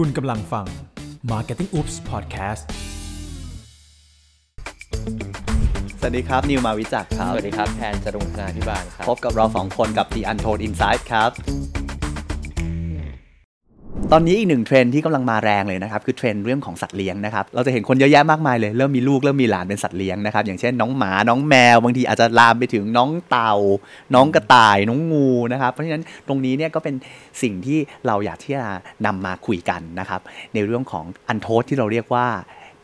คุณกำลังฟัง Marketing Oops Podcast สวัสดีครับ นิวมาวิจักรครับ สวัสดีครับ แทนจรุงธนาพิบาลครับ พบกับเราสองคนกับ The Untold Insight ครับ ตอนนี้อีกหนึ่งเทรนด์ที่กำลังมาแรงเลยนะครับคือเทรนด์เรื่องของสัตว์เลี้ยงนะครับเราจะเห็นคนเยอะแยะมากมายเลยเริ่มมีลูกเริ่มมีหลานเป็นสัตว์เลี้ยงนะครับอย่างเช่นน้องหมาน้องแมว บางทีอาจจะลามไปถึงน้องเต่า น้องกระต่าย น้องงูนะครับเพราะฉะนั้นตรงนี้เนี่ยก็เป็นสิ่งที่เราอยากที่จะนำมาคุยกันนะครับในเรื่องของอันโทษที่เราเรียกว่า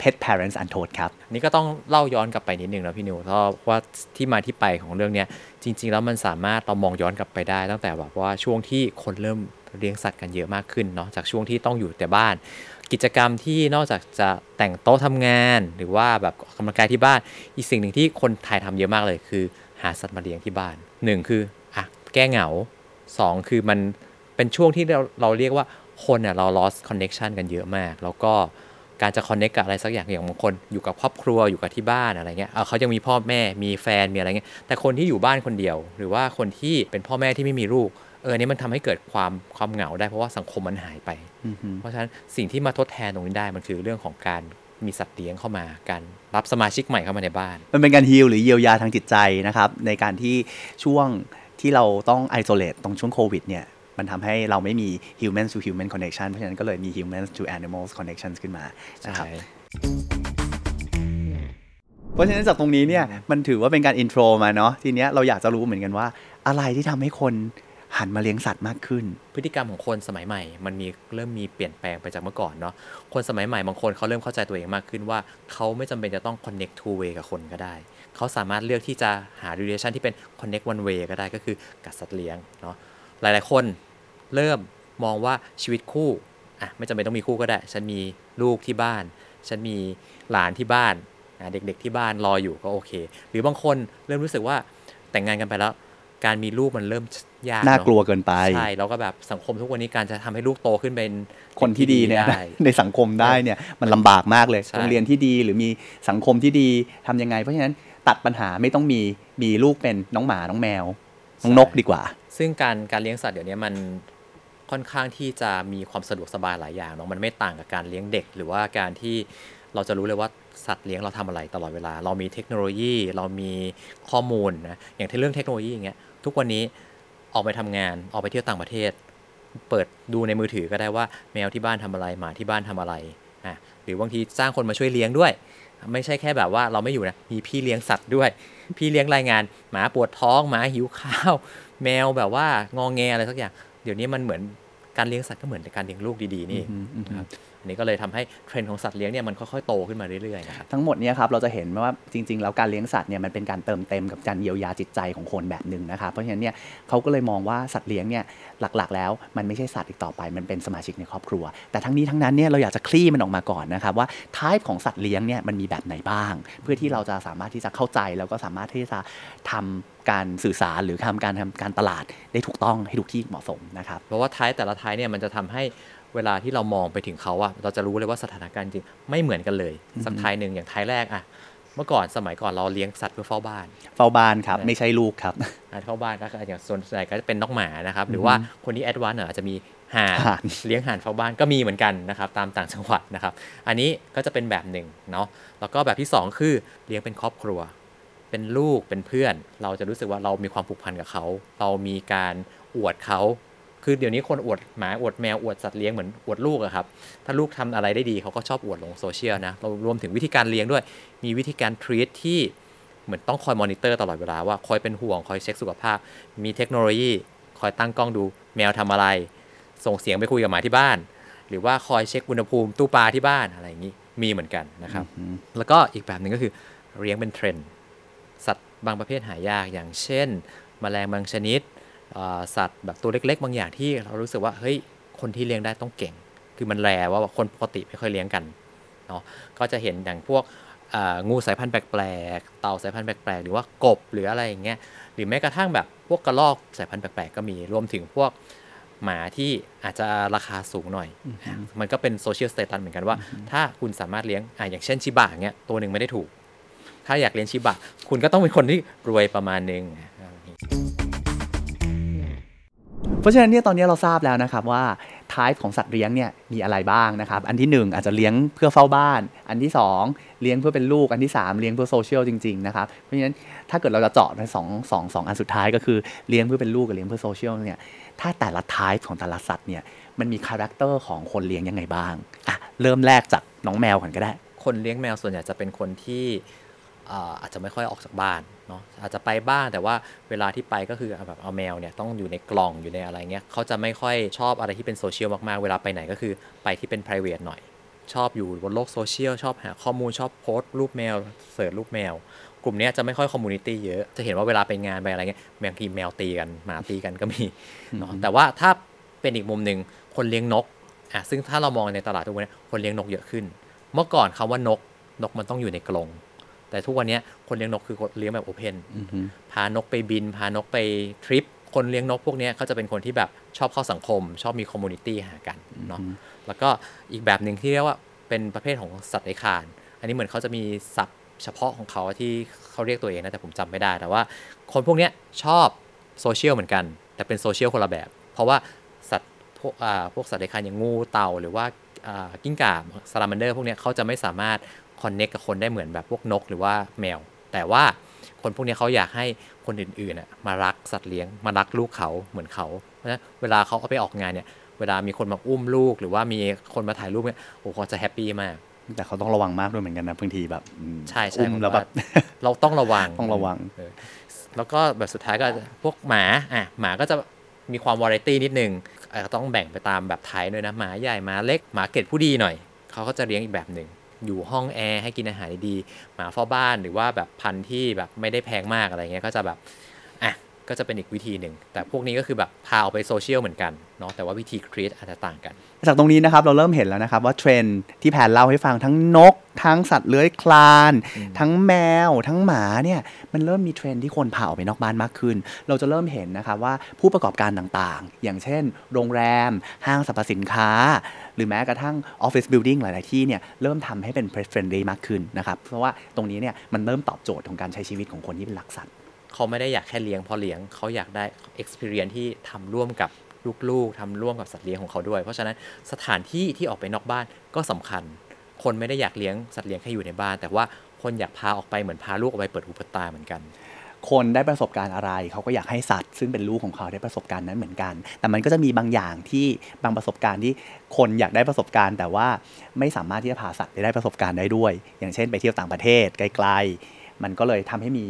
pet parents untold ครับนี่ก็ต้องเล่าย้อนกลับไปนิดนึงนะพี่นิวเพราะว่าที่มาที่ไปของเรื่องเนี้ยจริง ๆ แล้วมันสามารถเรามองย้อนกลับไปได้ตั้งแต่แบบว่าช่วงที่คนเริ่ม เลี้ยงสัตว์กันเยอะมากขึ้นเนาะจากช่วงที่ต้องอยู่แต่บ้าน กิจกรรมที่นอกจากจะแต่งโต๊ะทำงาน หรือว่าแบบออกกำลังกายที่บ้าน อีกสิ่งหนึ่งที่คนไทยทำเยอะมากเลย คือหาสัตว์มาเลี้ยงที่บ้านหนึ่งคืออะแก้เหงาสองคือมันเป็นช่วงที่เราเราเรียกว่าคนเนี่ยเรา lost connection กันเยอะมาก แล้วก็การจะ connect กับอะไรสักอย่างอย่างบางคนอยู่กับครอบครัวอยู่กับที่บ้านอะไรเงี้ยเออเขายังมีพ่อแม่มีแฟนมีอะไรเงี้ยแต่คนที่อยู่บ้านคนเดียว หรือว่าคนที่เป็นพ่อแม่ที่ไม่มีลูก เอออนนี้มันทำให้เกิดความความเหงาได้เพราะว่าสังคมมันหายไป เพราะฉะนั้นสิ่งที่มาทดแทนตรงนี้ได้มันคือเรื่องของการมีสัตว์เลี้ยงเข้ามาการรับสมาชิกใหม่เข้ามาในบ้าน มันเป็นการ heal หรือเยียวยาทางจิตใจนะครับ ในการที่ช่วงที่เราต้อง isolate ตรงช่วงโควิดเนี่ยมันทำให้เราไม่มี human to human connection เพราะฉะนั้นก็เลยมี human to animals connections ขึ้นมานะครับใช่เพราะฉะนั้นจากตรงนี้เนี่ยมันถือว่าเป็นการ intro มาเนาะทีเนี้ยเราอยากจะรู้เหมือนกันว่า อะไรที่ทำให้คน หันมาเลี้ยงสัตว์มากขึ้น พฤติกรรมของคนสมัยใหม่ มันมีเริ่มมีเปลี่ยนแปลงไปจากเมื่อก่อนเนาะคนสมัยใหม่บางคนเขาเริ่มเข้าใจตัวเองมากขึ้นว่า เขาไม่จำเป็นจะต้อง connect two way กับคนก็ได้ เขาสามารถเลือกที่จะหา relation ที่เป็น connect one way ก็ได้ก็คือกับสัตว์เลี้ยงเนาะหลายๆ คนเริ่มมองว่าชีวิตคู่อะไม่จำเป็นต้องมีคู่ก็ได้ ฉันมีลูกที่บ้าน ฉันมีหลานที่บ้านเด็กๆที่บ้านรออยู่ก็โอเค หรือบางคนเริ่มรู้สึกว่าแต่งงานกันไปแล้ว การมีลูกมันเริ่มยากเอะน่ากลัวเกินไปใช่แล้วก็แบบสังคมทุกวันนี้การจะทำให้ลูกโตขึ้นเป็นคนที่ดีเนี่ยได้ในสังคมได้เนี่ยมันลำบากมากเลยใช่โรงเรียนที่ดีหรือมีสังคมที่ดีทำยังไง เพราะฉะนั้นตัดปัญหาไม่ต้องมีมีลูกเป็นน้องหมาน้องแมวน้องนกดีกว่า ซึ่งการการเลี้ยงสัตว์เดี๋ยวนี้มันค่อนข้างที่จะมีความสะดวกสบายหลายอย่างเนาะมันไม่ต่างกับการเลี้ยงเด็ก หรือว่าการที่เราจะรู้เลยว่าสัตว์เลี้ยงเราทำอะไรตลอดเวลา เรามีเทคโนโลยี เรามีข้อมูลนะอย่างที่เรื่องเทคโนโลยีอย่างเงี้ย ทุกวันนี้ออกไปทำงานออกไปเที่ยวต่างประเทศ เปิดดูในมือถือก็ได้ว่าแมวที่บ้านทำอะไรหมาที่บ้านทำอะไรอะหรือบางทีจ้างคนมาช่วยเลี้ยงด้วย ไม่ใช่แค่แบบว่าเราไม่อยู่นะมีพี่เลี้ยงสัตว์ด้วย พี่เลี้ยงรายงาน หมาปวดท้องหมาหิวข้าว แมวแบบว่างองแงอะไรสักอย่าง เดี๋ยวนี้มันเหมือนการเลี้ยงสัตว์ก็เหมือนการเลี้ยงลูกดีๆนี่ครับ อันนี้ก็เลยทำให้เทรนด์ของสัตว์เลี้ยงเนี่ยมันค่อยๆโตขึ้นมาเรื่อยๆนะครับทั้งหมดเนี้ครับเราจะเห็นว่าจริง ๆ แล้วการเลี้ยงสัตว์เนี่ยมันเป็นการเติมเต็มกับการเยียวยาจิตใจของคนแบบหนึ่งนะครับเพราะฉะนั้นเนี่ยเขาก็เลยมองว่าสัตว์เลี้ยงเนี่ยหลักๆ แล้วมันไม่ใช่สัตว์อีกต่อไป มันเป็นสมาชิกในครอบครัว แต่ทั้งนี้ทั้งนั้นเนี่ยเราอยากจะคลี่มันออกมาก่อนนะครับว่าทายของสัตว์เลี้ยงเนี่ยมันมีแบบไหนบ้าง เพื่อที่เราจะสามารถที่จะเข้าใจแล้วก็สามารถที่จะทำการสื่อสารหรือทำการทำการตลาดได้ถูกต้องให้ถูกที่เหมาะสมนะครับเพราะว่าท้ายแต่ละท้ายเนี่ยมันจะทำให้ เวลาที่เรามองไปถึงเขาอะเราจะรู้เลยว่าสถานการณ์จริงไม่เหมือนกันเลย สักท้ายหนึ่งอย่างท้ายแรกอะเมื่อก่อนสมัยก่อนเราเลี้ยงสัตว์เพื่อเฝ้าบ้าน เฝ้าบ้านครับ ไม่ใช่ลูกครับอ่าเฝ้าบ้านก็คืออย่างส่วนใหญ่ก็จะเป็นน้องหมานะครับ หรือว่าคนที่แอดวานซ์อาจจะมีห่านห่านเลี้ยงห่านเฝ้าบ้านก็มีเหมือนกันนะครับ ตามต่างจังหวัดนะครับ อันนี้ก็จะเป็นแบบหนึ่งเนาะแล้วก็แบบที่สองคือเลี้ยงเป็นครอบครัว เป็นลูกเป็นเพื่อน เราจะรู้สึกว่าเรามีความผูกพันกับเขา เรามีการอวดเขา คือเดี๋ยวนี้คนอวดหมาอวดแมวอวดสัตว์เลี้ยงเหมือนอวดลูกอะครับ ถ้าลูกทำอะไรได้ดีเขาก็ชอบอวดลงโซเชียลนะเรารวมถึงวิธีการเลี้ยงด้วย มีวิธีการ treat ที่เหมือนต้องคอยมอนิเตอร์ตลอดเวลาว่าคอยเป็นห่วงคอยเช็คสุขภาพ มีเทคโนโลยี คอยตั้งกล้องดูแมวทำอะไร ส่งเสียงไปคุยกับหมาที่บ้าน หรือว่าคอยเช็คอุณหภูมิตู้ปลาที่บ้านอะไรอย่างนี้มีเหมือนกันนะครับ แล้วก็อีกแบบหนึ่งก็คือเลี้ยงเป็นเทรนด์สัตว์บางประเภทหายากอย่างเช่นแมลงบางชนิด สัตว์แบบตัวเล็ก ๆ บางอย่างที่เรารู้สึกว่าเฮ้ยคนที่เลี้ยงได้ต้องเก่ง คือมัน rare ว่าคนปกติไม่ค่อยเลี้ยงกันเนาะก็จะเห็นอย่างพวกเอ่องูสายพันธุ์แปลกๆ เต่าสายพันธุ์แปลกๆ หรือว่ากบหรืออะไรอย่างเงี้ย หรือแม้กระทั่งแบบพวกกระรอกสายพันธุ์แปลกๆ ก็มี รวมถึงพวกหมาที่อาจจะราคาสูงหน่อย มันก็เป็น social status เหมือนกันว่า ถ้าคุณสามารถเลี้ยงอะอย่างเช่นชิบะเงี้ยตัวหนึ่งไม่ได้ถูก ถ้าอยากเลี้ยงชิบะ คุณก็ต้องเป็นคนที่รวยประมาณหนึง เพราะฉะนั้นเนี่ยตอนนี้เราทราบแล้วนะครับว่าทายของสัตว์เลี้ยงเนี่ยมีอะไรบ้างนะครับ อันที่ 1 อาจจะเลี้ยงเพื่อเฝ้าบ้าน อันที่ 2 เลี้ยงเพื่อเป็นลูก อันที่ 3 เลี้ยงเพื่อโซเชียลจริงๆนะครับ เพราะฉะนั้นถ้าเกิดเราจะเจาะในสองสองสองอันสุดท้ายก็คือเลี้ยงเพื่อเป็นลูกกับเลี้ยงเพื่อโซเชียลเนี่ย ถ้าแต่ละทายของแต่ละสัตว์เนี่ยมันมี character ของคนเลี้ยงยังไงบ้าง อะเริ่มแรกจากน้องแมวก่อนก็ได้ คนเลี้ยงแมวส่วนใหญ่จะเป็นคนที่ อ่าอาจจะไม่ค่อยออกจากบ้านเนาะอาจจะไปบ้างแต่ว่าเวลาที่ไปก็คือแบบเอาแมวเนี่ยต้องอยู่ในกล่องอยู่ในอะไรเงี้ยเขาจะไม่ค่อยชอบอะไรที่เป็นโซเชียลมากๆ เวลาไปไหนก็คือไปที่เป็น p r i v a t หน่อย ชอบอยู่บนโลกโซเชียลชอบหาข้อมูลชอบโพสต์รูปแมว search รูปแมว กลุ่มเนี้ยจะไม่ค่อย community เยอะ จะเห็นว่าเวลาไปงานไปอะไรเงี้ยบางทีแมวตีกันหมาตีกันก็มีเนาะแต่ว่าถ้าเป็นอีกมุมหนึ่งคนเลี้ยงนกอะซึ่งถ้าเรามองในตลาดทุกวันนี้คนเลี้ยงนกเยอะขึ้น เมื่อก่อนคำว่านกนกมันต้องอยู่ในกรง แต่ทุกวันนี้คนเลี้ยงนกคือคนเลี้ยงแบบ open พานกไปบิน พานกไปทริป คนเลี้ยงนกพวกนี้เขาจะเป็นคนที่แบบชอบเข้าสังคม ชอบมี community หากันเนาะแล้วก็อีกแบบหนึ่งที่เรียกว่าเป็นประเภทของสัตว์เลื้อยคลาน อันนี้เหมือนเขาจะมีศัพท์เฉพาะของเขาที่เขาเรียกตัวเองนะแต่ผมจำไม่ได้แต่ว่า คนพวกนี้ชอบโซเชียลเหมือนกัน แต่เป็นโซเชียลคนละแบบ เพราะว่าสัตว์พวกอ่าพวกสัตว์เลื้อยคลานอย่างงูเต่า หรือว่าอ่ากิ้งก่าซาลาแมนเดอร์พวกเนี้ยเขาจะไม่สามารถ connect กับคนได้เหมือนแบบพวกนกหรือว่าแมว แต่ว่าคนพวกเนี้ยเขาอยากให้คนอื่นๆน่ะมารักสัตว์เลี้ยงมารักลูกเขาเหมือนเขาเพราะฉะนั้นเวลาเขาเอาไปออกงานเนี่ยเวลามีคนมาอุ้มลูก หรือว่ามีคนมาถ่ายรูปเนี่ยโอ้โหเขาจะ happy มากแต่เขาต้องระวังมากด้วยเหมือนกันนะบางทีแบบอืมใช่ใช่อุ้มผมแล้วแบบว่าเราต้องระวังต้องระวังเออแล้วก็แบบสุดท้ายก็พวกหมาอะหมาก็จะมีความวาไรตี้นิดนึงอาจจะต้องแบ่งไปตามแบบ type ด้วยนะหมาใหญ่หมาเล็กหมาเกรดผู้ดีหน่อยเขาก็จะเลี้ยงอีกแบบหนึ่ง อยู่ห้องแอร์ให้กินอาหารดีๆหมาเฝ้าบ้านหรือว่าแบบพันธุ์ที่แบบไม่ได้แพงมากอะไรเงี้ยก็จะแบบ ก็จะเป็นอีกวิธีหนึ่ง แต่พวกนี้ก็คือแบบพาออกไปโซเชียลเหมือนกันเนาะแต่ว่าวิธี create อาจจะต่างกัน จากตรงนี้นะครับเราเริ่มเห็นแล้วนะครับว่าเทรนด์ที่แพนเล่าให้ฟังทั้งนก ทั้งสัตว์เลื้อยคลาน ทั้งแมว ทั้งหมาเนี่ยมันเริ่มมีเทรนด์ที่คนพาออกไปนอกบ้านมากขึ้น เราจะเริ่มเห็นนะครับว่าผู้ประกอบการต่างๆ อย่างเช่น โรงแรม ห้างสรรพสินค้า หรือแม้กระทั่ง office building หลายๆที่เนี่ยเริ่มทำให้เป็น pet friendly มากขึ้นนะครับเพราะว่าตรงนี้เนี่ยมันเริ่มตอบโจทย์ของการใช้ชีวิตของคนที่เป็นรักสัตว์ เขาไม่ได้อยากแค่เลี้ยงพอเลี้ยงเขาอยากได้ experience ที่ทำร่วมกับลูกๆทำร่วมกับสัตว์เลี้ยงของเขาด้วย เพราะฉะนั้นสถานที่ที่ออกไปนอกบ้านก็สำคัญ คนไม่ได้อยากเลี้ยงสัตว์เลี้ยงแค่อยู่ในบ้าน แต่ว่าคนอยากพาออกไปเหมือนพาลูกออกไปเปิดหูเปิดตาเหมือนกันคนได้ประสบการณ์อะไร เขาก็อยากให้สัตว์ ซึ่งเป็นลูกของเขาได้ประสบการณ์นั้นเหมือนกัน แต่มันก็จะมีบางอย่างที่บางประสบการณ์ที่คนอยากได้ประสบการณ์ แต่ว่าไม่สามารถที่จะพาสัตว์ไปได้ประสบการณ์ได้ด้วย อย่างเช่น ไปเที่ยวต่างประเทศไกลๆมันก็เลยทำให้มี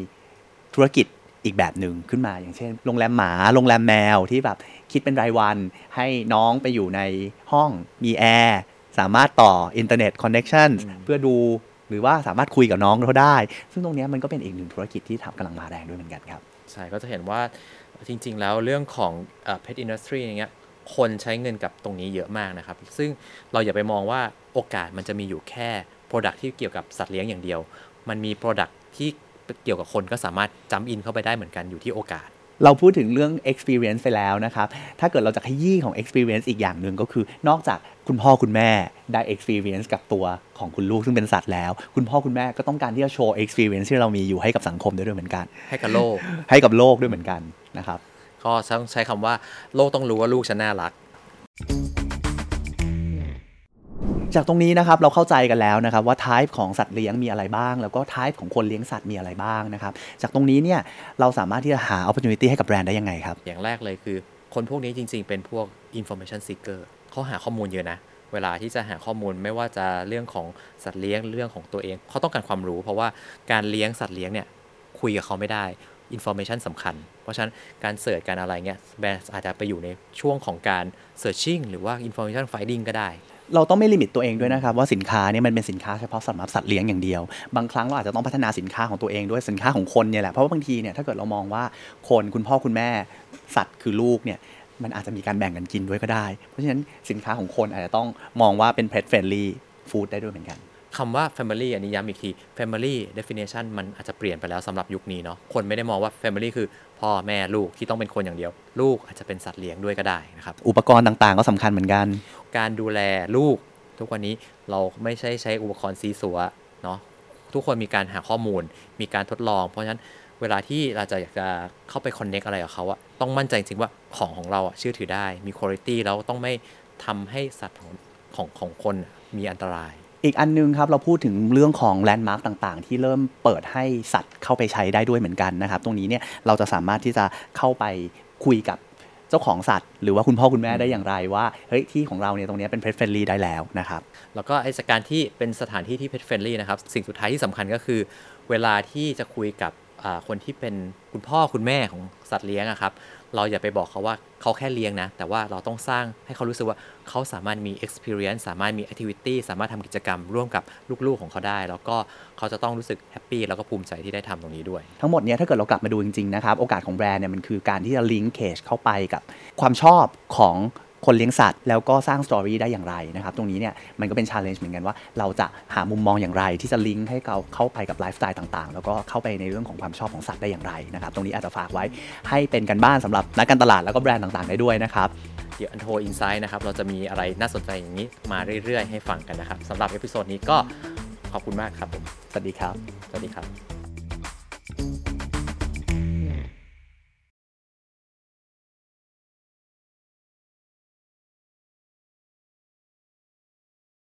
ธุรกิจอีกแบบหนึ่งขึ้นมา อย่างเช่นโรงแรมหมาโรงแรมแมวที่แบบคิดเป็นรายวัน ให้น้องไปอยู่ในห้องมีแอร์สามารถต่อ internet connection เพื่อดูหรือว่าสามารถคุยกับน้องเขาได้ ซึ่งตรงเนี้ยมันก็เป็นอีกหนึ่งธุรกิจที่ทำกำลังมาแรงด้วยเหมือนกันครับใช่ก็จะเห็นว่าจริง ๆ แล้วเรื่องของเอ่อ pet industry อย่างเงี้ยคนใช้เงินกับตรงนี้เยอะมากนะครับ ซึ่งเราอย่าไปมองว่าโอกาสมันจะมีอยู่แค่ Product ที่เกี่ยวกับสัตว์เลี้ยงอย่างเดียว มันมี Product ที่ เกี่ยวกับคนก็สามารถ jump in เข้าไปได้เหมือนกันอยู่ที่โอกาส เราพูดถึงเรื่อง experience ไปแล้วนะครับ ถ้าเกิดเราจะขยี้ของ experience อีกอย่างหนึ่งก็คือนอกจากคุณพ่อคุณแม่ได้ experience กับตัวของคุณลูกซึ่งเป็นสัตว์แล้ว คุณพ่อคุณแม่ก็ต้องการที่จะโชว์ experience ที่เรามีอยู่ให้กับสังคมด้วยด้วยเหมือนกัน ให้กับโลก ให้กับโลกด้วยเหมือนกันนะครับ ก็ต้องใช้คำว่าโลกต้องรู้ว่าลูกฉันน่ารัก จากตรงนี้นะครับเราเข้าใจกันแล้วนะครับว่า type ของสัตว์เลี้ยงมีอะไรบ้าง แล้วก็ type ของคนเลี้ยงสัตว์มีอะไรบ้างนะครับจากตรงนี้เนี่ยเราสามารถที่จะหา opportunity ให้กับแบรนด์ได้ยังไงครับ อย่างแรกเลยคือ คนพวกนี้จริง ๆ เป็นพวก information seeker เขาหาข้อมูลเยอะนะเวลาที่จะหาข้อมูลไม่ว่าจะเรื่องของสัตว์เลี้ยงเรื่องของตัวเองเขาต้องการความรู้ เพราะว่าการเลี้ยงสัตว์เลี้ยงเนี่ยคุยกับเขาไม่ได้ information สำคัญ เพราะฉะนั้นการ search การอะไรเงี้ยแบรนด์อาจจะไปอยู่ในช่วงของการ searching หรือว่า information finding ก็ได้ เราต้องไม่ limit ตัวเองด้วยนะครับว่าสินค้าเนี่ยมันเป็นสินค้าเฉพาะสำหรับสัตว์เลี้ยงอย่างเดียว บางครั้งเราอาจจะต้องพัฒนาสินค้าของตัวเองด้วยสินค้าของคนเนี่ยแหละเพราะว่าบางทีเนี่ยถ้าเกิดเรามองว่าคนคุณพ่อคุณแม่สัตว์คือลูกเนี่ยมันอาจจะมีการแบ่งกันกินด้วยก็ได้ เพราะฉะนั้นสินค้าของคนอาจจะต้องมองว่าเป็น pet friendly food ได้ด้วยเหมือนกัน คำว่า family อันนี้ย้ำอีกที family definition มันอาจจะเปลี่ยนไปแล้วสำหรับยุคนี้เนาะคนไม่ได้มองว่า family คือพ่อแม่ลูกที่ต้องเป็นคนอย่างเดียว ลูกอาจจะเป็นสัตว์เลี้ยงด้วยก็ได้นะครับ อุปกรณ์ต่างๆ ก็สำคัญเหมือนกัน การดูแลลูก ทุกวันนี้เราไม่ใช่ใช้อุปกรณ์ซีสัวเนาะทุกคนมีการหาข้อมูล มีการทดลอง เพราะฉะนั้นเวลาที่เราจะอยากจะเข้าไป connect อะไรกับเขาอะต้องมั่นใจจริงว่าของของเราอะเชื่อถือได้มีคุณภาพแล้วต้องไม่ทำให้สัตว์ของของของคนมีอันตราย อีกอันนึงครับเราพูดถึงเรื่องของแลนด์มาร์กต่างๆ ที่เริ่มเปิดให้สัตว์เข้าไปใช้ได้ด้วยเหมือนกันนะครับ ตรงนี้เนี่ยเราจะสามารถที่จะเข้าไปคุยกับเจ้าของสัตว์ หรือว่าคุณพ่อคุณแม่ได้อย่างไรว่าเฮ้ยที่ของเราเนี่ยตรงนี้เป็นเพ t เฟรนลี่ได้แล้วนะครับแล้วก็นอกจากการที่เป็นสถานที่ที่ pet friendly นะครับสิ่งสุดท้ายที่สำคัญก็คือ เวลาที่จะคุยกับคนที่เป็นคุณพ่อคุณแม่ของสัตว์เลี้ยงอะครับเราอย่าไปบอกเขาว่าเขาแค่เลี้ยงนะ แต่ว่าเราต้องสร้างให้เขารู้สึกว่า เขาสามารถมี experience สามารถมี activity สามารถทำกิจกรรมร่วมกับลูกๆของเขาได้ แล้วก็เขาจะต้องรู้สึก happy แล้วก็ภูมิใจที่ได้ทำตรงนี้ด้วย ทั้งหมดเนี่ยถ้าเกิดเรากลับมาดูจริงๆนะครับ โอกาสของแบรนด์เนี่ยมันคือการที่จะ linkage เข้าไปกับความชอบของคนเลี้ยงสัตว์ แล้วก็สร้าง story ได้อย่างไรนะครับ ตรงนี้เนี่ยมันก็เป็น challenge เหมือนกันว่า เราจะหามุมมองอย่างไร ที่จะลิงก์ให้เราเข้าไปกับไลฟ์สไตล์ต่างๆ แล้วก็เข้าไปในเรื่องของความชอบของสัตว์ได้อย่างไรนะครับ ตรงนี้อาจจะฝากไว้ให้เป็นการบ้านสำหรับนักการตลาดแล้วก็แบรนด์ต่างๆ ได้ด้วยนะครับ The Untold Insights นะครับ เราจะมีอะไรน่าสนใจอย่างนี้มาเรื่อยๆ ให้ฟังกันนะครับสำหรับ episode นี้ก็ขอบคุณมากครับผม สวัสดีครับ สวัสดีครับ